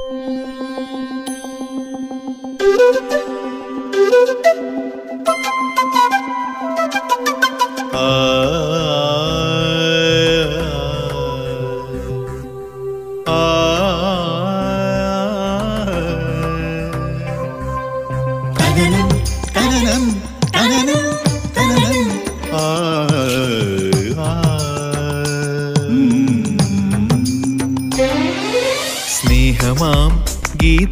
തനനം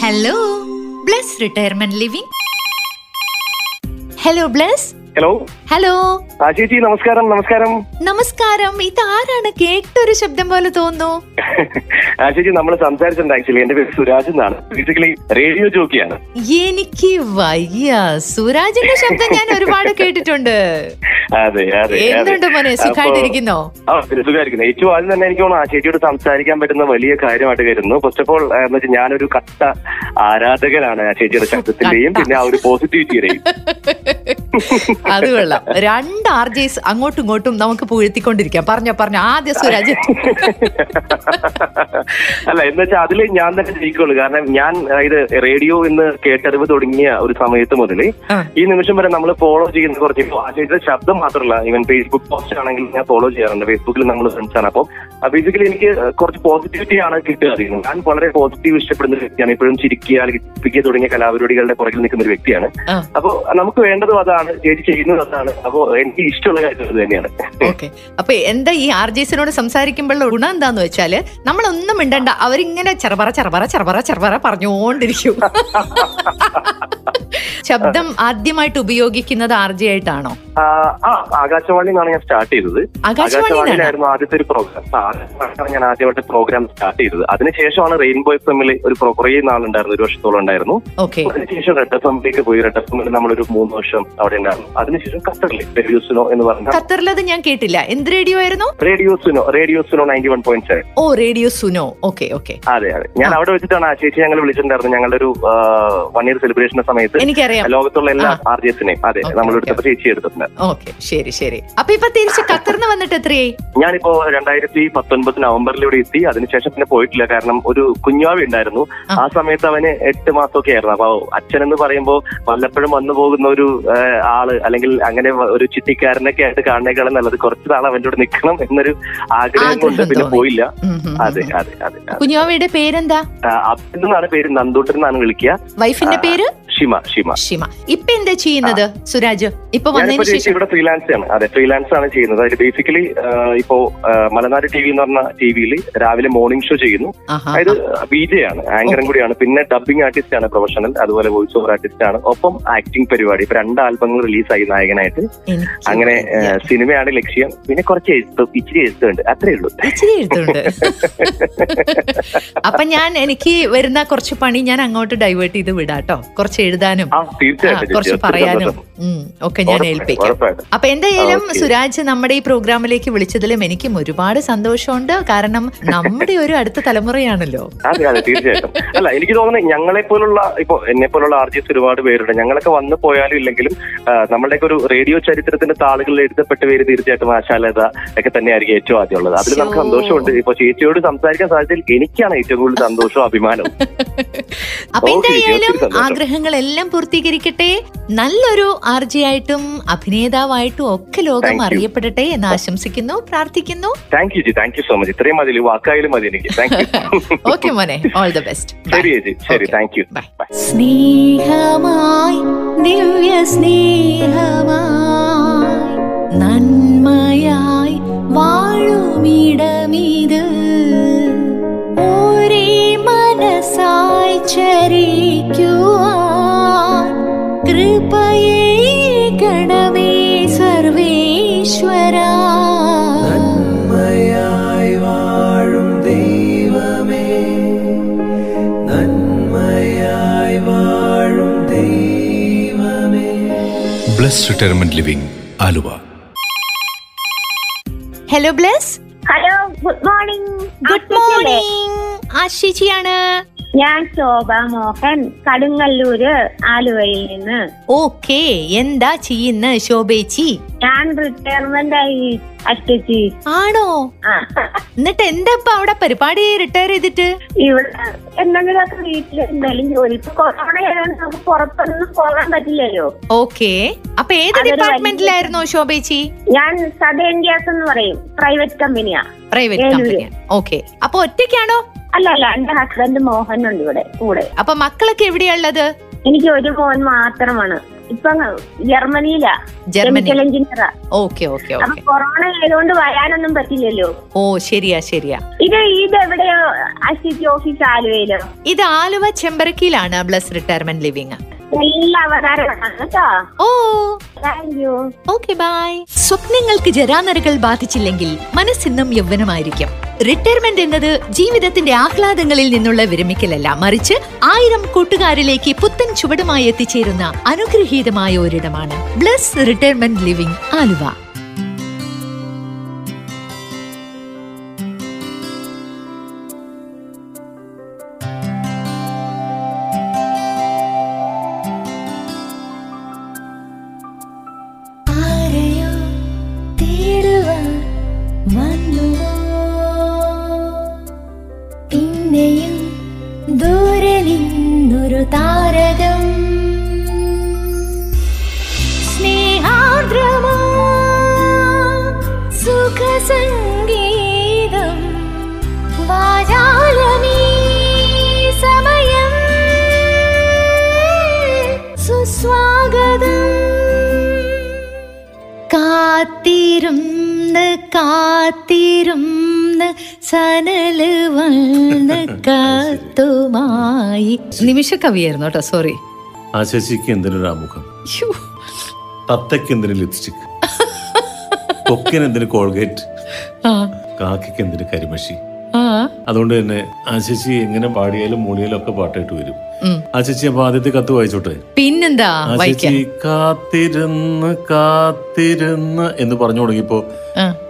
Hello Bless Retirement Living hello Bless hello hello ആ ചേച്ചി നമസ്കാരം നമസ്കാരം. നമസ്കാരം. ഇതാരാണ്? കേട്ടൊരു ശബ്ദം പോലെ തോന്നുന്നു. ആ ചേച്ചി നമ്മൾ സംസാരിച്ചിട്ടുണ്ട് ആക്ച്വലി എന്റെ പേര് സുരാജ് എന്നാണ്. ബേസിക്കലി റേഡിയോ ജോക്കിയാണ് എനിക്ക് വയ്യ. സുരാജിന്റെ ശബ്ദം ഞാൻ ഒരുപാട് കേട്ടിട്ടുണ്ട്. അതെ അതെ അതെ. എന്തുണ്ട് മോനെ? അപ്പോ- സുഖമായിട്ടിരിക്കുന്നോ ആ പിന്നെ സുഖമായിരിക്കുന്നു ഏറ്റവും ആദ്യം തന്നെ എനിക്ക് തോന്നുന്നു ആ ചേച്ചിയോട് സംസാരിക്കാൻ പറ്റുന്ന വലിയ കാര്യമായിട്ട് കരുതുന്നു. ഫസ്റ്റ് ഓഫ് ഓൾ എന്ന് വെച്ചാൽ ഞാനൊരു കട്ട ആരാധകനാണ് ആ ചേച്ചിയുടെ ശബ്ദത്തിന്റെയും പിന്നെ ആ ഒരു പോസിറ്റിവിറ്റിയുടെയും അത് കൊള്ളാം. രണ്ട് ആർ ജെസ് അങ്ങോട്ടും ഇങ്ങോട്ടും നമുക്ക് പുഴുത്തിക്കൊണ്ടിരിക്കാം പറഞ്ഞോ പറഞ്ഞോ. ആദ്യ സുരാജ് അല്ല എന്ന് വെച്ചാൽ അതിൽ ഞാൻ തന്നെ ജയിക്കുള്ളൂ. കാരണം ഞാൻ ഇത് റേഡിയോ എന്ന് കേട്ടറിവ് തുടങ്ങിയ ഒരു സമയത്ത് മുതൽ ഈ നിമിഷം വരെ നമ്മൾ ഫോളോ ചെയ്യുന്ന കുറച്ച് ഇപ്പൊ ആ ചേച്ചിയുടെ ശബ്ദം മാത്രമല്ല. ഈവൻ ഫേസ്ബുക്ക് പോസ്റ്റ് ആണെങ്കിൽ ഞാൻ ഫോളോ ചെയ്യാറുണ്ട്. ഫേസ്ബുക്കിൽ നമ്മൾ ഫ്രണ്ട്സ് ആണ്. അപ്പം ബേസിക്കലി എനിക്ക് കുറച്ച് പോസിറ്റിവിറ്റി ആണ് കിട്ടുക അറിയുന്നത്. ഞാൻ വളരെ പോസിറ്റീവ് ഇഷ്ടപ്പെടുന്ന ഒരു വ്യക്തിയാണ്. ഇപ്പോഴും ചിരിക്കുക അല്ലെങ്കിൽ തുടങ്ങിയ കലാപരിപാടികളുടെ പുറകിൽ നിൽക്കുന്ന ഒരു വ്യക്തിയാണ്. അപ്പോൾ നമുക്ക് വേണ്ടതും അതാണ്. ചേച്ചി ചെയ്യുന്നതും അതാണ്. അപ്പോൾ എനിക്ക് ഇഷ്ടമുള്ള കാര്യം അത് തന്നെയാണ്. ഓക്കെ. അപ്പൊ എന്താ ഈ ആർ ജെസിനോട് സംസാരിക്കുമ്പോഴുള്ള ഗുണം എന്താന്ന് വെച്ചാൽ നമ്മളൊന്നും മിണ്ടണ്ട. അവരിങ്ങനെ ചെറുപറ ചെറുപറ ചെറുപറ ചെറുപറ പറഞ്ഞുകൊണ്ടിരിക്കും ശബ്ദം ആദ്യമായിട്ട് ഉപയോഗിക്കുന്നത് ആർ ജെ ആയിട്ടാണോ? ആകാശവാണി എന്നാണ് ഞാൻ സ്റ്റാർട്ട് ചെയ്തത്? ആകാശവാണിയിലായിരുന്നു ആദ്യത്തെ ഒരു പ്രോഗ്രാം. ആ, ആകാശവാണിയിലാണ് ഞാൻ ആദ്യമായിട്ട് പ്രോഗ്രാം സ്റ്റാർട്ട് ചെയ്തത്. അതിനുശേഷമാണ് റെയിൻബോ എഫ് എമ്മിൽ ഒരു കുറേ നാളുണ്ടായിരുന്നു ഒരു വർഷത്തോളം ഉണ്ടായിരുന്നു. അതിനുശേഷം റെഡ് എഫ് എമ്മിലേക്ക് പോയി. റെഡ് എഫ് എമ്മിൽ നമ്മളൊരു മൂന്ന് വർഷം അവിടെ ഉണ്ടായിരുന്നു. അതിനുശേഷം ഖത്തറിൽ റേഡിയോസിനോ എന്ന് പറഞ്ഞ ഖത്തറിലത് ഞാൻ കേട്ടില്ല. എന്ത് റേഡിയോ ആയിരുന്നു? റേഡിയോസിനോ റേഡിയോസിനോ നയന്റി വൺ പോയിന്റ് സെവൻ ഓ റേഡിയോ സുനോ ഓക്കെ ഓക്കെ അതെ അതെ. ഞാൻ അവിടെ വെച്ചിട്ടാണ് ആ ചേച്ചി ഞങ്ങൾ വിളിച്ചിട്ടുണ്ടായിരുന്നു ഞങ്ങളുടെ ഒരു വൺ ഇയർ സെലിബ്രേഷന്റെ സമയത്ത് എനിക്കറിയാം. ലോകത്തുള്ള എല്ലാ ആർ ജി എസിനെയും അതെ നമ്മൾ okay. എടുത്തപ്പോൾ ചേച്ചി എടുത്തിട്ടുണ്ട്. ഓക്കെ ശരി ശരി. അപ്പൊ ഇപ്പൊ തിരിച്ച് ഖത്തറിന് വന്നിട്ട് എത്രയായി? ഞാനിപ്പോ രണ്ടായിരത്തി പത്തൊൻപത് നവംബറിൽ ഇവിടെ എത്തി. അതിനുശേഷം പിന്നെ പോയിട്ടില്ല. കാരണം ഒരു കുഞ്ഞാവി ഉണ്ടായിരുന്നു. ആ. സമയത്ത് അവന് എട്ട് മാസമൊക്കെ ആയിരുന്നു. അപ്പൊ അച്ഛൻ എന്ന് പറയുമ്പോൾ വല്ലപ്പോഴും വന്നു പോകുന്ന ഒരു ആൾ അല്ലെങ്കിൽ അങ്ങനെ ഒരു ചിട്ടിക്കാരനൊക്കെ ആയിട്ട് കാണുന്നേക്കാളും നല്ലത് കുറച്ച് നാൾ അവന്റെ കൂടെ നിൽക്കണം എന്നൊരു ആഗ്രഹം കൊണ്ട് പിന്നെ പോയില്ല. അതെ അതെ അതെ കുഞ്ഞാവിയുടെ പേരെന്താ? ആ, എന്നാണ് പേര്. നന്ദൂട്ടൻ എന്നാണ് വിളിക്കുക. വൈഫിന്റെ പേര്? ഷിമ ഷിമ. ഷിമ. ഇപ്പൊ എന്താ ചെയ്യുന്നത് സുരാജ്? ഇപ്പൊ വന്നതിന് ശേഷം? ഇവിടെ ഫ്രീലാൻസ് ആണ്. അതെ ഫ്രീലാൻസ് ആണ് ചെയ്യുന്നത്. അതിൽ ബേസിക്കലി ഇപ്പോ മലനാട് ടി വി എന്ന് പറഞ്ഞ ടിവിയിൽ രാവിലെ മോർണിംഗ് ഷോ ചെയ്യുന്നു. അതായത് ബി ജെ ആണ് ആങ്കറും കൂടിയാണ്. പിന്നെ ഡബിംഗ് ആർട്ടിസ്റ്റ് ആണ് പ്രൊഫഷണൽ അതുപോലെ വോയിസ് ഓവർ ആർട്ടിസ്റ്റ് ആണ്. ഒപ്പം ആക്ടിംഗ് പരിപാടി. ഇപ്പൊ രണ്ട് ആൽബങ്ങൾ റിലീസായി നായകനായിട്ട്. അങ്ങനെ സിനിമയാണ് ലക്ഷ്യം. പിന്നെ കുറച്ച് എഴുത്തും ഇച്ചിരി എഴുത്തുണ്ട്. അത്രേ ഉള്ളൂ. ഇച്ചിരി എഴുത്തുണ്ട്. അപ്പൊ ഞാൻ എനിക്ക് വരുന്ന കുറച്ച് പണി ഞാൻ അങ്ങോട്ട് ഡൈവേർട്ട് ചെയ്ത് വിടാട്ടോ. കുറച്ച് എഴുതാനും. കുറച്ച് പറയാനും. ഒക്കെ ഞാൻ ഏൽപ്പിക്കാം. അപ്പൊ എന്തായാലും സുരാജ് നമ്മുടെ ഈ പ്രോഗ്രാമിലേക്ക് വിളിച്ചതിലും എനിക്കും ഒരുപാട് സന്തോഷമുണ്ട്. കാരണം നമ്മുടെ ഒരു അടുത്ത തലമുറയാണല്ലോ. അതെ അതെ തീർച്ചയായിട്ടും. അല്ല എനിക്ക് തോന്നുന്നത് ഞങ്ങളെ പോലുള്ള ഇപ്പൊ എന്നെ പോലുള്ള ആർജിസ് ഒരുപാട് പേരുണ്ട്. ഞങ്ങളൊക്കെ വന്നു പോയാലും ഇല്ലെങ്കിലും നമ്മളുടെയൊക്കെ ഒരു റേഡിയോ ചരിത്രത്തിന്റെ താളുകളിൽ എഴുതപ്പെട്ട പേര് തീർച്ചയായിട്ടും ആശാലത ഒക്കെ തന്നെയായിരിക്കും ഏറ്റവും ആദ്യം ഉള്ളത്. അതിൽ നമുക്ക് സന്തോഷമുണ്ട്. ഇപ്പൊ ചേച്ചിയോട് സംസാരിക്കാൻ സാധിച്ചതിൽ എനിക്കാണ് ഏറ്റവും കൂടുതൽ സന്തോഷവും അഭിമാനവും. അപ്പൊ ഓക്കേ, എന്തായാലും ഒത്തിരി ആഗ്രഹങ്ങളെല്ലാം പൂർത്തീകരിക്കട്ടെ. നല്ലൊരു ആർജിയായിട്ടും അഭിനേതാവായിട്ടും ഒക്കെ ലോകം അറിയപ്പെടട്ടെ എന്ന് ആശംസിക്കുന്നു പ്രാർത്ഥിക്കുന്നു. Thank you ji thank you so much ഇത്രയും മതി. വാക്കായാലും മതി എനിക്ക്. താങ്ക് യു ഓക്കെ മോനെ. ഓൾ ദ ബെസ്റ്റ് ശരി ശരി. താങ്ക് യു സ്നേഹമായി ദിവ്യ സ്നേഹമായി നന്മയായി വാഴുമിടമിത് Bless Retirement Living Aluva hello Bless hello good morning good morning ആശിച്ചിയാണ് ഞാൻ ശോഭ മോഹൻ കടുങ്ങല്ലൂര് ആലുവയിൽ നിന്ന്. ഓക്കേ എന്താ ചെയ്യുന്ന ശോഭേച്ചി? ഞാൻ റിട്ടയർമെന്റ് ആയി അഷ്ടച്ചി. ആണോ? എന്നിട്ട് എന്താ ഇപ്പൊ അവിടെ പരിപാടി റിട്ടയർ ചെയ്തിട്ട്? ഇവിടെ എന്തെങ്കിലുമൊക്കെ വീട്ടിൽ എന്തെങ്കിലും ജോലി ഇപ്പൊ കൊറോണ ആയതുകൊണ്ട് നമുക്ക് പുറത്തൊന്നും പോകാൻ പറ്റില്ലല്ലോ. ഓക്കെ. അപ്പൊ ഏത് ഡിപ്പാർട്ട്മെന്റിലായിരുന്നു ശോഭേച്ചി? ഞാൻ സദ ഗ്യാസ് എന്ന് പറയും. പ്രൈവറ്റ് കമ്പനിയാ പ്രൈവറ്റ്. Company okay. അപ്പൊ ഒറ്റയ്ക്കാണോ? അല്ല അല്ല എന്റെ ഹസ്ബൻഡ് മോഹൻ ഉണ്ട് ഇവിടെ കൂടെ. അപ്പൊ മക്കളൊക്കെ എവിടെയാ ഉള്ളത്? എനിക്ക് ഒരു മോൻ മാത്രമാണ്. ഇപ്പൊ ജർമ്മനിയിലാ. ജർമ്മനി. കെമിക്കൽ എഞ്ചിനീയറാ. ഓക്കെ ഓക്കെ അപ്പൊ കൊറോണ ആയതുകൊണ്ട് വരാനൊന്നും പറ്റില്ലല്ലോ. ഓ ശരിയാ ശരിയാ. ഇത് ഇത് എവിടെയോ അസിറ്റി ഓഫീസ് ആലുവയിലോ? ഇത് ആലുവ ചെമ്പരക്കിയിലാണ് ബ്ലസ് റിട്ടയർമെന്റ് ലിവിംഗ് സ്വപ്നങ്ങൾക്ക് ജരാനരകൾ ബാധിച്ചില്ലെങ്കിൽ മനസ്സിന്നും യൗവനമായിരിക്കും. റിട്ടയർമെന്റ് എന്നത് ജീവിതത്തിന്റെ ആഹ്ലാദങ്ങളിൽ നിന്നുള്ള വിരമിക്കലല്ല. മറിച്ച് ആയിരം കൂട്ടുകാരിലേക്ക് പുത്തൻ ചുവടുമായി എത്തിച്ചേരുന്ന അനുഗ്രഹീതമായ ഒരിടമാണ്. Bless Retirement Living Aluva. സുഖസംഗീതം വാചാലമീ സമയം. സുസ്വാഗതം. കാത്തിരുന്ന് കാത്തിരുന്ന് സനൽ വന്ന് കത്തുമായി. നിമിഷ കവിയായിരുന്നു കേട്ടോ സോറി ആ ശശിക്ക് എന്തിനൊരു ആമുഖം? തത്തയ്ക്ക് എന്തിനു ലിപ്സ്റ്റിക് കൊക്കിന് എന്തിനു കോൾഗേറ്റ് കാക്കയ്ക്ക് എന്തിന് കരിമഷി അതുകൊണ്ട് തന്നെ ആ ശശി എങ്ങനെ പാടിയാലും മൂളിയാലും ഒക്കെ പാട്ടായിട്ട് വരും. ആ ശശി അപ്പൊ ആദ്യത്തെ കത്ത് വായിച്ചോട്ടെ? പിന്നെന്താ ആ ശശി കാത്തിരുന്ന് കാത്തിരുന്ന് എന്ന് പറഞ്ഞു തുടങ്ങിയപ്പോ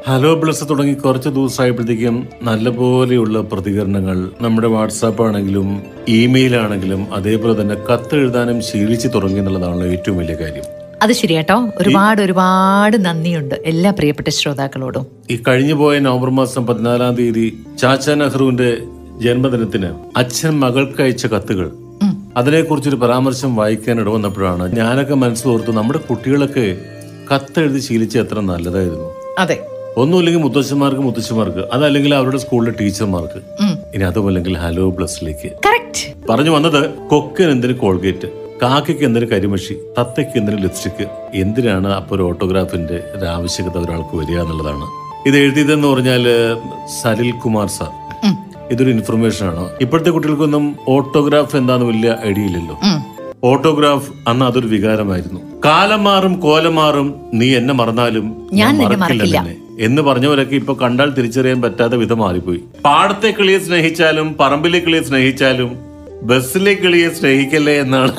ഹലോ ബ്ലസ് തുടങ്ങി കുറച്ച് ദിവസമായപ്പോഴത്തേക്കും നല്ലപോലെയുള്ള പ്രതികരണങ്ങൾ നമ്മുടെ വാട്സാപ്പ് ആണെങ്കിലും ഇമെയിൽ ആണെങ്കിലും അതേപോലെ തന്നെ കത്ത് എഴുതാനും ശീലിച്ചു തുടങ്ങി എന്നുള്ളതാണല്ലോ ഏറ്റവും വലിയ കാര്യം. അത് ശരിയാട്ടോ. ഒരുപാട് ഒരുപാട് നന്ദിയുണ്ട് എല്ലാ പ്രിയപ്പെട്ട ശ്രോതാക്കളോടും. ഈ കഴിഞ്ഞു പോയ നവംബർ മാസം പതിനാലാം തീയതി ചാച്ച നെഹ്റുവിന്റെ ജന്മദിനത്തിന് അച്ഛൻ മകൾക്ക് അയച്ച കത്തുകൾ. അതിനെ അതിനെക്കുറിച്ചൊരു പരാമർശം വായിക്കാൻ ഇടവന്നപ്പോഴാണ് ഞാനൊക്കെ മനസ്സിലോർത്ത് നമ്മുടെ കുട്ടികളൊക്കെ കത്തെഴുതി ശീലിച്ച എത്ര നല്ലതായിരുന്നു. അതെ. ഒന്നുമില്ലെങ്കിൽ മുത്തശ്ശന്മാർക്ക് മുത്തശ്ശന്മാർക്ക് അതല്ലെങ്കിൽ അവരുടെ സ്കൂളിലെ ടീച്ചർമാർക്ക്. ഇനി അതുമല്ലെങ്കിൽ ഹലോ പ്ലസിലേക്ക്. പറഞ്ഞു വന്നത് കൊക്കൻ എന്തിന് കോൾഗേറ്റ്? കാക്കയ്ക്ക് എന്തിനു കരിമഷി തത്തയ്ക്ക് എന്തിനു ലിപ്സ്റ്റിക് എന്തിനാണ് അപ്പോൾ ഒരു ഓട്ടോഗ്രാഫിന്റെ ഒരു ആവശ്യകത ഒരാൾക്ക് വരിക എന്നുള്ളതാണ്. ഇത് എഴുതിയതെന്ന് പറഞ്ഞാൽ സലിൽ കുമാർ സാർ. ഇതൊരു ഇൻഫർമേഷൻ ആണ്. ഇപ്പോഴത്തെ കുട്ടികൾക്കൊന്നും ഓട്ടോഗ്രാഫ് എന്താന്ന് വലിയ ഐഡിയ ഇല്ലല്ലോ. ഓട്ടോഗ്രാഫ് അന്ന് അതൊരു വികാരമായിരുന്നു. കാലം മാറും കോലം മാറും നീ എന്നെ മറന്നാലും ഞാൻ മറക്കില്ല. എന്ന് പറഞ്ഞവരൊക്കെ ഇപ്പൊ കണ്ടാൽ തിരിച്ചറിയാൻ പറ്റാത്ത വിധം മാറിപ്പോയി. പാടത്തെ കിളിയെ സ്നേഹിച്ചാലും പറമ്പിലെ കിളിയെ സ്നേഹിച്ചാലും ബസ്സിലെ കിളിയെ സ്നേഹിക്കല്ലേ എന്നാണ്.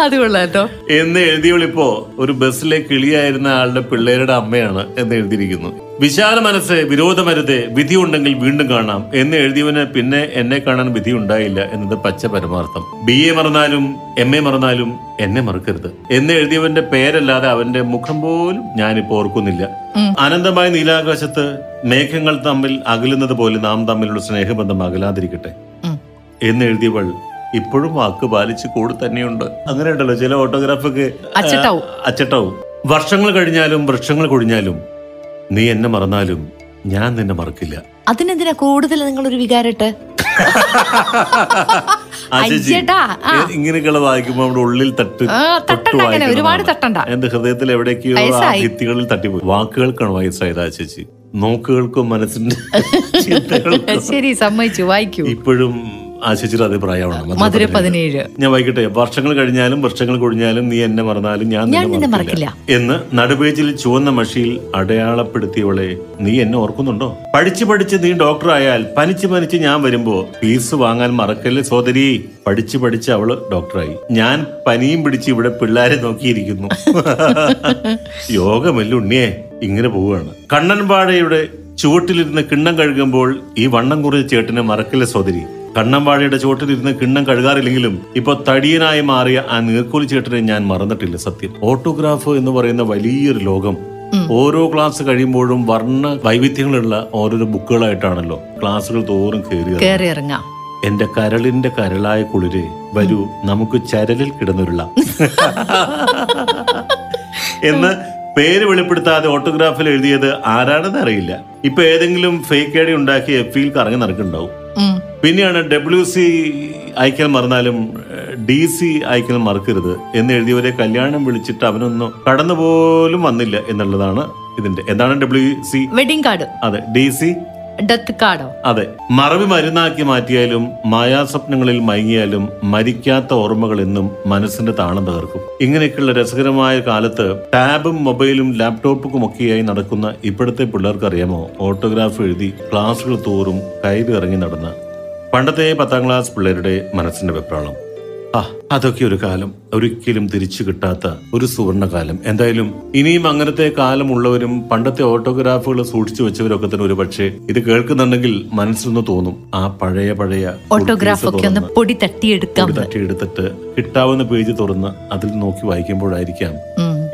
അത് കൊള്ളാട്ടോ എന്ന് എഴുതിയവളിപ്പോ ഒരു ബസ്സിലെ കിളിയായിരുന്ന ആളുടെ പിള്ളേരുടെ അമ്മയാണ് എന്ന് എഴുതിയിരിക്കുന്നു. വിശാല മനസ്സ് വിരോധമരുത് വിധിയുണ്ടെങ്കിൽ വീണ്ടും കാണാം. എന്ന് എഴുതിയവന് പിന്നെ എന്നെ കാണാൻ വിധി ഉണ്ടായില്ല എന്നത് പച്ച പരമാർത്ഥം. ബി എ മറന്നാലും എം എ മറന്നാലും എന്നെ മറക്കരുത്. എന്ന് എഴുതിയവന്റെ പേരല്ലാതെ അവന്റെ മുഖം പോലും ഞാനിപ്പോ ഓർക്കുന്നില്ല. അനന്തമായ നീലാകാശത്ത് മേഘങ്ങൾ തമ്മിൽ അകലുന്നത് പോലെ നാം തമ്മിലുള്ള സ്നേഹബന്ധം അകലാതിരിക്കട്ടെ. എന്ന് എഴുതിയവൾ ഇപ്പോഴും വാക്ക് പാലിച്ച് കൂടെ തന്നെയുണ്ട്. അങ്ങനെ ഉണ്ടല്ലോ ചില ഓട്ടോഗ്രാഫൊക്കെ അച്ചട്ടാവും. അച്ചട്ടാവും. വർഷങ്ങൾ കഴിഞ്ഞാലും വൃക്ഷങ്ങൾ കൊഴിഞ്ഞാലും നീ എന്നെ മറന്നാലും ഞാൻ നിന്നെ മറക്കില്ല അതിനെന്തിനാ കൂടുതൽ നിങ്ങളൊരു വികാരട്ട് ആ ചേച്ചി, അയ്യടാ, ആ. ഇ- ഇങ്ങനെയൊക്കെയുള്ള വായിക്കുമ്പോൾ നമ്മുടെ ഉള്ളിൽ തട്ട് ആ, തൊട്ട് തട്ടണ്ട അങ്ങനെ. ഒരുപാട് തട്ടണ്ട. എന്റെ ഹൃദയത്തിൽ എവിടേക്കോ ആ വയസ്സായി. ഭിത്തികളിൽ തട്ടിപ്പോയി വാക്കുകൾക്കാണ് വയസ്സായത് ആ ചേച്ചി നോക്കുകൾക്കും മനസ്സിന്റെ ചിന്തകൾക്കും ശരി സമ്മതിച്ചു വായിക്കൂ ഇപ്പോഴും ആശിച്ചിട്ട് അതേ പ്രായമാണ് മധുര പതിനേഴ്. ഞാൻ വൈകിട്ടെ വർഷങ്ങൾ കഴിഞ്ഞാലും വർഷങ്ങൾ കൊഴിഞ്ഞാലും നീ എന്നെ മറന്നാലും ഞാൻ നിന്നെ മറക്കില്ല. എന്ന് നടുപേജിൽ ചുവന്ന മഷിയിൽ അടയാളപ്പെടുത്തിയവളെ നീ എന്നെ ഓർക്കുന്നുണ്ടോ? പഠിച്ചു പഠിച്ച് നീ ഡോക്ടർ ആയാൽ പനിച്ച് പനിച്ച് ഞാൻ വരുമ്പോ ഫീസ് വാങ്ങാൻ മറക്കല്ലേ സോദരി? പഠിച്ചു പഠിച്ച് അവൾ ഡോക്ടറായി. ഞാൻ പനിയും പിടിച്ച് ഇവിടെ പിള്ളേരെ നോക്കിയിരിക്കുന്നു. യോഗമല്ല ഉണ്ണിയെ? ഇങ്ങനെ പോവുകയാണ്. കണ്ണൻപാടയുടെ ചുവട്ടിലിരുന്ന് കിണ്ണം കഴുകുമ്പോൾ ഈ വണ്ണം കുറഞ്ഞ ചേട്ടനെ മറക്കല്ലേ സോദരി. കണ്ണമ്പാഴയുടെ ചുവട്ടിലിരുന്ന് കിണ്ണം കഴുകാറില്ലെങ്കിലും ഇപ്പൊ തടിയനായി മാറിയ ആ നീർക്കോലി ചേട്ടനെ ഞാൻ മറന്നിട്ടില്ല സത്യം. ഓട്ടോഗ്രാഫ് എന്ന് പറയുന്ന വലിയൊരു ലോകം. ഓരോ ക്ലാസ് കഴിയുമ്പോഴും വർണ വൈവിധ്യങ്ങളുള്ള ഓരോരോ ബുക്കുകളായിട്ടാണല്ലോ ക്ലാസ്സുകൾ തോറും കയറി ഇറങ്ങാം എന്റെ കരളിന്റെ കരളായ കുളിര് വരൂ നമുക്ക് ചരലിൽ കിടന്നുരുള്ള എന്ന് പേര് വെളിപ്പെടുത്താതെ ഓട്ടോഗ്രാഫിൽ എഴുതിയത് ആരാണെന്ന് അറിയില്ല. ഇപ്പൊ ഏതെങ്കിലും ഫേക്ക് ഐഡി ഉണ്ടാക്കി എഫ് കറങ്ങി നടക്കുന്നുണ്ടാവും. പിന്നെയാണ് ഡബ്ല്യു സി അയക്കൽ മറന്നാലും ഡി സി അയക്കൽ മറക്കരുത് എന്ന് എഴുതിയവരെ കല്യാണം വിളിച്ചിട്ട് അവനൊന്നും കടന്നു പോലും വന്നില്ല എന്നുള്ളതാണ് ഇതിന്റെ. എന്താണ് ഡബ്ല്യു സി വെഡിങ് കാർഡ്. അതെ ഡി സി ഡെത്ത് കാർഡ്? അതെ. മറവി മരുന്നാക്കി മാറ്റിയാലും മായാസ്വപ്നങ്ങളിൽ മയങ്ങിയാലും മരിക്കാത്ത ഓർമ്മകൾ എന്നും മനസ്സിന്റെ താളം തകർക്കും. ഇങ്ങനെയൊക്കെയുള്ള രസകരമായ കാലത്ത് ടാബും മൊബൈലും ലാപ്ടോപ്പും ഒക്കെയായി നടക്കുന്ന ഇപ്പോഴത്തെ പിള്ളേർക്ക് അറിയാമോ ഓട്ടോഗ്രാഫ് എഴുതി ക്ലാസ്സുകൾ തോറും കയറി ഇറങ്ങി നടന്ന പണ്ടത്തെ പത്താം ക്ലാസ് പിള്ളേരുടെ മനസ്സിന്റെ വെപ്രാളം. ആ അതൊക്കെ ഒരു കാലം. ഒരിക്കലും തിരിച്ചു കിട്ടാത്ത ഒരു സുവർണ കാലം എന്തായാലും ഇനിയും അങ്ങനത്തെ കാലമുള്ളവരും പണ്ടത്തെ ഓട്ടോഗ്രാഫുകൾ സൂക്ഷിച്ചു വെച്ചവരൊക്കെ തന്നെ ഒരു പക്ഷേ ഇത് കേൾക്കുന്നുണ്ടെങ്കിൽ മനസ്സിലൊന്ന് തോന്നും. ആ പഴയ പഴയ ഓട്ടോഗ്രാഫ് ഒക്കെ ഒന്ന് പൊടി തട്ടിയെടുക്കാം. തട്ടിയെടുത്തിട്ട് കിട്ടാവുന്ന പേജ് തുറന്ന് അതിൽ നോക്കി വായിക്കുമ്പോഴായിരിക്കാം.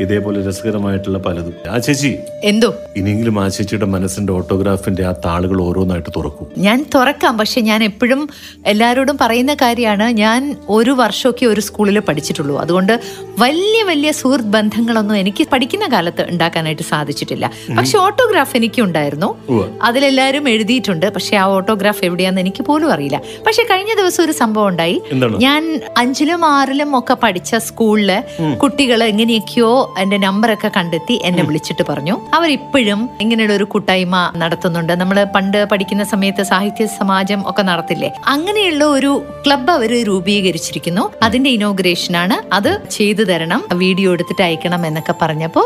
ഇതേപോലെ രസകരമായിട്ടുള്ള പലതും. ആ ചേച്ചി എന്തോ? ഇനിയെങ്കിലും ആ ചേച്ചിയുടെ മനസ്സിന്റെ ഓട്ടോഗ്രാഫിന്റെ ആ താളുകൾ ഓരോന്നായിട്ട് തുറക്കും. ഞാൻ തുറക്കാം പക്ഷെ ഞാൻ എപ്പോഴും എല്ലാവരോടും പറയുന്ന കാര്യമാണ് ഞാൻ ഒരു വർഷമൊക്കെ ഒരു സ്കൂളിൽ പഠിച്ചിട്ടുള്ളൂ. അതുകൊണ്ട് വലിയ വലിയ സുഹൃത്ത് ബന്ധങ്ങളൊന്നും എനിക്ക് പഠിക്കുന്ന കാലത്ത് ഉണ്ടാക്കാനായിട്ട് സാധിച്ചിട്ടില്ല. പക്ഷെ ഓട്ടോഗ്രാഫ് എനിക്ക് ഉണ്ടായിരുന്നു. അതിലെല്ലാവരും എഴുതിയിട്ടുണ്ട് പക്ഷെ ആ ഓട്ടോഗ്രാഫ് എവിടെയാന്ന് എനിക്ക് പോലും അറിയില്ല. പക്ഷെ കഴിഞ്ഞ ദിവസം ഒരു സംഭവം ഉണ്ടായി. ഞാൻ അഞ്ചിലും ആറിലും ഒക്കെ പഠിച്ച സ്കൂളിൽ കുട്ടികൾ എങ്ങനെയൊക്കെയോ എന്റെ നമ്പറൊക്കെ കണ്ടെത്തി എന്നെ വിളിച്ചിട്ട് പറഞ്ഞു. അവർ ഇപ്പോഴും ഇങ്ങനെയുള്ള ഒരു കൂട്ടായ്മ നടത്തുന്നുണ്ട്. നമ്മൾ പണ്ട് പഠിക്കുന്ന സമയത്ത് സാഹിത്യ സമാജം ഒക്കെ നടത്തില്ലേ? അങ്ങനെയുള്ള ഒരു ക്ലബ്ബ് അവർ രൂപീകരിച്ചിരിക്കുന്നു. അതിന്റെ ഇനോഗ്രേഷൻ ആണ് അത് ചെയ്തു തരണം. വീഡിയോ എടുത്തിട്ട് അയക്കണം എന്നൊക്കെ പറഞ്ഞപ്പോ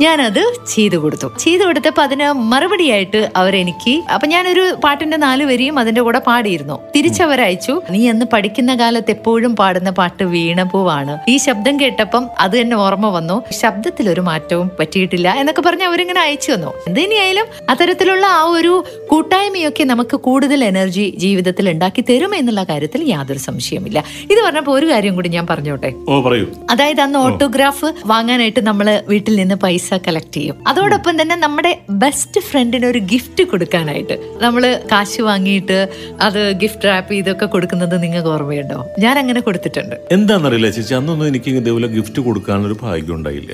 ഞാനത് ചെയ്തു കൊടുത്തു. ചെയ്തു കൊടുത്തപ്പോ അതിന് മറുപടിയായിട്ട് അവരെനിക്ക് അപ്പൊ ഞാനൊരു പാട്ടിന്റെ നാല് വരിയും അതിന്റെ കൂടെ പാടിയിരുന്നു. തിരിച്ചവരയച്ചു. നീ അന്ന് പഠിക്കുന്ന കാലത്ത് എപ്പോഴും പാടുന്ന പാട്ട് വീണപൂവാണ് ഈ ശബ്ദം കേട്ടപ്പം അത് തന്നെ ഓർമ്മ വന്നു. ശബ്ദത്തിൽ ഒരു മാറ്റവും പറ്റിയിട്ടില്ല എന്നൊക്കെ പറഞ്ഞ് അവരിങ്ങനെ അയച്ചു വന്നു എന്തിനായാലും അത്തരത്തിലുള്ള ആ ഒരു കൂട്ടായ്മയൊക്കെ നമുക്ക് കൂടുതൽ എനർജി ജീവിതത്തിൽ ഉണ്ടാക്കി തരും എന്നുള്ള കാര്യത്തിൽ യാതൊരു സംശയമില്ല ഇത് പറഞ്ഞപ്പോ ഒരു കാര്യം കൂടി ഞാൻ പറഞ്ഞോട്ടെ? ഓ പറയൂ. അതായത് അന്ന് ഓട്ടോഗ്രാഫ് വാങ്ങാനായിട്ട് നമ്മൾ വീട്ടിൽ നിന്ന് പൈസ കളക്ട് ചെയ്യും. അതോടൊപ്പം തന്നെ നമ്മുടെ ബെസ്റ്റ് ഫ്രണ്ടിന് ഒരു ഗിഫ്റ്റ് കൊടുക്കാനായിട്ട്. നമ്മൾ കാശ് വാങ്ങിയിട്ട് അത് ഗിഫ്റ്റ് റാപ്പ് ചെയ്തൊക്കെ കൊടുക്കുന്നത് നിങ്ങൾക്ക് ഓർമ്മയുണ്ടോ? ഞാൻ അങ്ങനെ കൊടുത്തിട്ടുണ്ട്. എന്താണെന്നറിയില്ല ചേച്ചി അന്നൊന്നും എനിക്ക് ഇതേപോലെ ഗിഫ്റ്റ് കൊടുക്കാനൊരു ഭാഗ്യം ഉണ്ടായില്ല.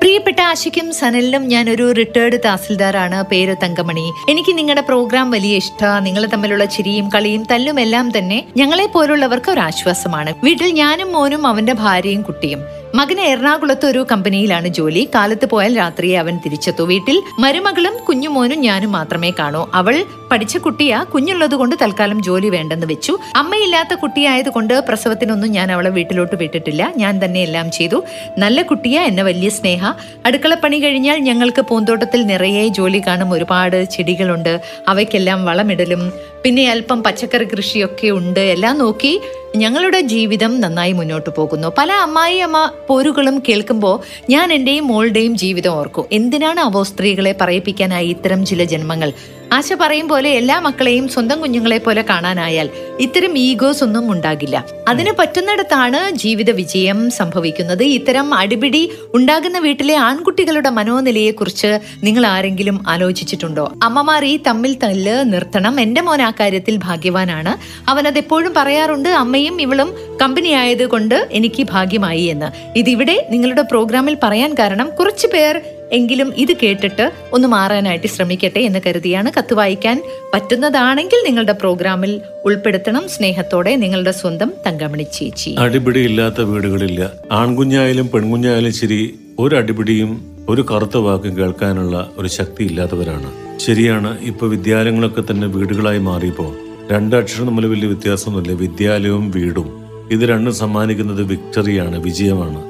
പ്രിയപ്പെട്ട ആശിക്കും സനലിനും ഞാനൊരു റിട്ടയർഡ് തഹസിൽദാറാണ് പേര് തങ്കമണി. എനിക്ക് നിങ്ങളുടെ പ്രോഗ്രാം വലിയ ഇഷ്ടമാണ് നിങ്ങൾ തമ്മിലുള്ള ചിരിയും കളിയും തല്ലും എല്ലാം തന്നെ ഞങ്ങളെ പോലുള്ളവർക്ക് ഒരു ആശ്വാസമാണ്. വീട്ടിൽ ഞാനും മോനും അവന്റെ ഭാര്യയും കുട്ടിയും. മകന് എറണാകുളത്ത് ഒരു കമ്പനിയിലാണ് ജോലി. കാലത്ത് പോയാൽ രാത്രിയെ അവൻ തിരിച്ചെത്തു. വീട്ടിൽ മരുമകളും കുഞ്ഞുമോനും ഞാനും മാത്രമേ കാണൂ. അവൾ പഠിച്ച കുട്ടിയാ. കുഞ്ഞുള്ളത് കൊണ്ട് തൽക്കാലം ജോലി വേണ്ടെന്ന് വെച്ചു. അമ്മയില്ലാത്ത കുട്ടിയായതുകൊണ്ട് പ്രസവത്തിനൊന്നും ഞാൻ അവളെ വീട്ടിലോട്ട് വിട്ടിട്ടില്ല. ഞാൻ തന്നെ എല്ലാം ചെയ്തു. നല്ല കുട്ടിയാ എന്നെ വലിയ സ്നേഹ. അടുക്കളപ്പണി കഴിഞ്ഞാൽ ഞങ്ങൾക്ക് പൂന്തോട്ടത്തിൽ നിറയെ ജോലി കാണും. ഒരുപാട് ചെടികളുണ്ട്. അവയ്ക്കെല്ലാം വളമിടലും പിന്നെ അല്പം പച്ചക്കറി കൃഷിയൊക്കെ ഉണ്ട്. എല്ലാം നോക്കി ഞങ്ങളുടെ ജീവിതം നന്നായി മുന്നോട്ട് പോകുന്നു. പല അമ്മായി അമ്മ പോരുകളും കേൾക്കുമ്പോൾ ഞാൻ എന്റെയും മോളുടെയും ജീവിതം ഓർക്കും. എന്തിനാണ് അവോ സ്ത്രീകളെ പറയിപ്പിക്കാനായി ഇത്തരം ചില ജന്മങ്ങൾ? ആശ പറയും പോലെ എല്ലാ മക്കളെയും സ്വന്തം കുഞ്ഞുങ്ങളെ പോലെ കാണാനായാൽ ഇത്തരം ഈഗോസ് ഒന്നും ഉണ്ടാകില്ല. അതിന് പറ്റുന്നിടത്താണ് ജീവിത വിജയം സംഭവിക്കുന്നത്. ഇത്തരം അടിപിടി ഉണ്ടാകുന്ന വീട്ടിലെ ആൺകുട്ടികളുടെ മനോനിലയെക്കുറിച്ച് നിങ്ങൾ ആരെങ്കിലും ആലോചിച്ചിട്ടുണ്ടോ? അമ്മമാർ ഈ തമ്മിൽ തല്ല് നിർത്തണം. എന്റെ മോൻ ആ കാര്യത്തിൽ ഭാഗ്യവാനാണ്. അവൻ അത് എപ്പോഴും പറയാറുണ്ട് അമ്മയും ഇവളും കമ്പനി ആയത് കൊണ്ട് എനിക്ക് ഭാഗ്യമായി എന്ന്. ഇതിവിടെ നിങ്ങളുടെ പ്രോഗ്രാമിൽ പറയാൻ കാരണം കുറച്ചു പേർ എങ്കിലും ഇത് കേട്ടിട്ട് ഒന്ന് മാറാനായിട്ട് ശ്രമിക്കട്ടെ എന്ന് കരുതിയാണ് കത്ത് വായിക്കാൻ പറ്റുന്നതാണെങ്കിൽ നിങ്ങളുടെ പ്രോഗ്രാമിൽ ഉൾപ്പെടുത്തണം. സ്നേഹത്തോടെ നിങ്ങളുടെ സ്വന്തം തങ്കമണി ചേച്ചി. അടിപിടി ഇല്ലാത്ത വീടുകളില്ല. ആൺകുഞ്ഞായാലും പെൺകുഞ്ഞായാലും ശരി ഒരു അടിപിടിയും ഒരു കറുത്ത വാക്കും കേൾക്കാനുള്ള ഒരു ശക്തി ഇല്ലാത്തവരാണ്. ശരിയാണ് ഇപ്പൊ വിദ്യാലയങ്ങളൊക്കെ തന്നെ വീടുകളായി മാറിയപ്പോ രണ്ടക്ഷരം തമ്മിൽ വലിയ വ്യത്യാസമൊന്നുമില്ല. വിദ്യാലയവും വീടും. ഇത് രണ്ടും സമ്മാനിക്കുന്നത് വിക്ടറിയാണ് വിജയമാണ്.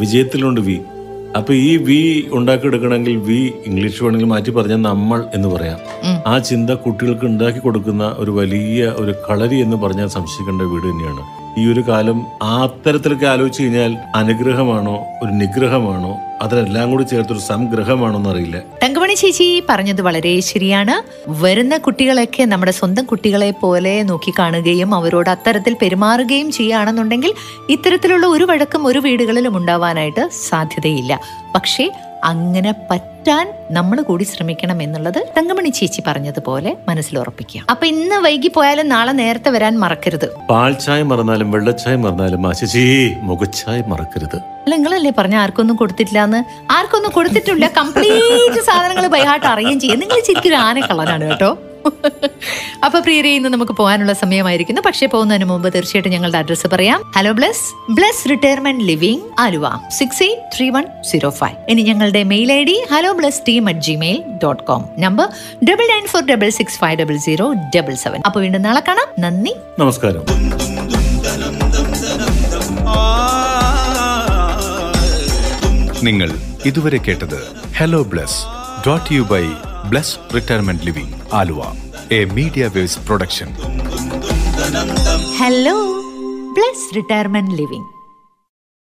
വിജയത്തിലുണ്ട് വി. അപ്പൊ ഈ വി ഉണ്ടാക്കിയെടുക്കണമെങ്കിൽ വി ഇംഗ്ലീഷ് വേണമെങ്കിൽ മാറ്റി പറഞ്ഞാൽ നമ്മൾ എന്ന് പറയാം. ആ ചിന്ത കുട്ടികൾക്ക് ഉണ്ടാക്കി കൊടുക്കുന്ന ഒരു വലിയ ഒരു കളരി എന്ന് പറഞ്ഞാൽ സംശയിക്കേണ്ട വീട് തന്നെയാണ്. ഈ ഒരു കാലം ആ അത്തരത്തിലൊക്കെ ആലോചിച്ച് കഴിഞ്ഞാൽ അനുഗ്രഹമാണോ ഒരു നിഗ്രഹമാണോ അതിനെല്ലാം കൂടി ചേർത്തൊരു സംഗ്രഹമാണോ എന്നറിയില്ല. തങ്കമണി ചേച്ചി പറഞ്ഞത് വളരെ ശരിയാണ്. വരുന്ന കുട്ടികളൊക്കെ നമ്മുടെ സ്വന്തം കുട്ടികളെ പോലെ നോക്കിക്കാണുകയും അവരോട് അത്തരത്തിൽ പെരുമാറുകയും ചെയ്യുകയാണെന്നുണ്ടെങ്കിൽ ഇത്തരത്തിലുള്ള ഒരു വഴക്കം ഒരു വീടുകളിലും ഉണ്ടാവാനായിട്ട് സാധ്യതയില്ല. പക്ഷേ അങ്ങനെ പറ്റാൻ നമ്മൾ കൂടി ശ്രമിക്കണം എന്നുള്ളത് തങ്കമണി ചേച്ചി പറഞ്ഞതുപോലെ മനസ്സിൽ ഉറപ്പിക്കുക. അപ്പൊ ഇന്ന് വൈകി പോയാലും നാളെ നേരത്തെ വരാൻ മറക്കരുത്. പാൽച്ചായ മറന്നാലും വെള്ളച്ചായ മറന്നാലും ആശിച്ചി മുഖച്ചായ മറക്കരുത്. അല്ല നിങ്ങളല്ലേ പറഞ്ഞ ആർക്കൊന്നും കൊടുത്തിട്ടില്ല എന്ന് ആർക്കൊന്നും കൊടുത്തിട്ടില്ല കംപ്ലീറ്റ് സാധനങ്ങൾ ബൈഹാട്ട് അറിയുകയും ചെയ്യും. നിങ്ങൾ ശരിക്കും ആനക്കള്ളനാണ് കേട്ടോ. അപ്പൊ പ്രിയരെ ഇന്ന് നമുക്ക് പോകാനുള്ള സമയമായിരിക്കുന്നു. പക്ഷേ പോകുന്നതിന് മുമ്പ് തീർച്ചയായിട്ടും ഞങ്ങളുടെ അഡ്രസ്സ് പറയാം. Hello bless bless retirement living Aluva. Six eight three one zero five ഇനി ഞങ്ങളുടെ mail I D hello bless team at Gmail dot com number double nine four double six five double zero double seven അപ്പൊ വീണ്ടും നാളെ കാണാം. നന്ദി. നമസ്കാരം. നിങ്ങൾ ഇതുവരെ കേട്ടത് hello bless brought you by bless retirement living Aluva a media waves production hello bless retirement living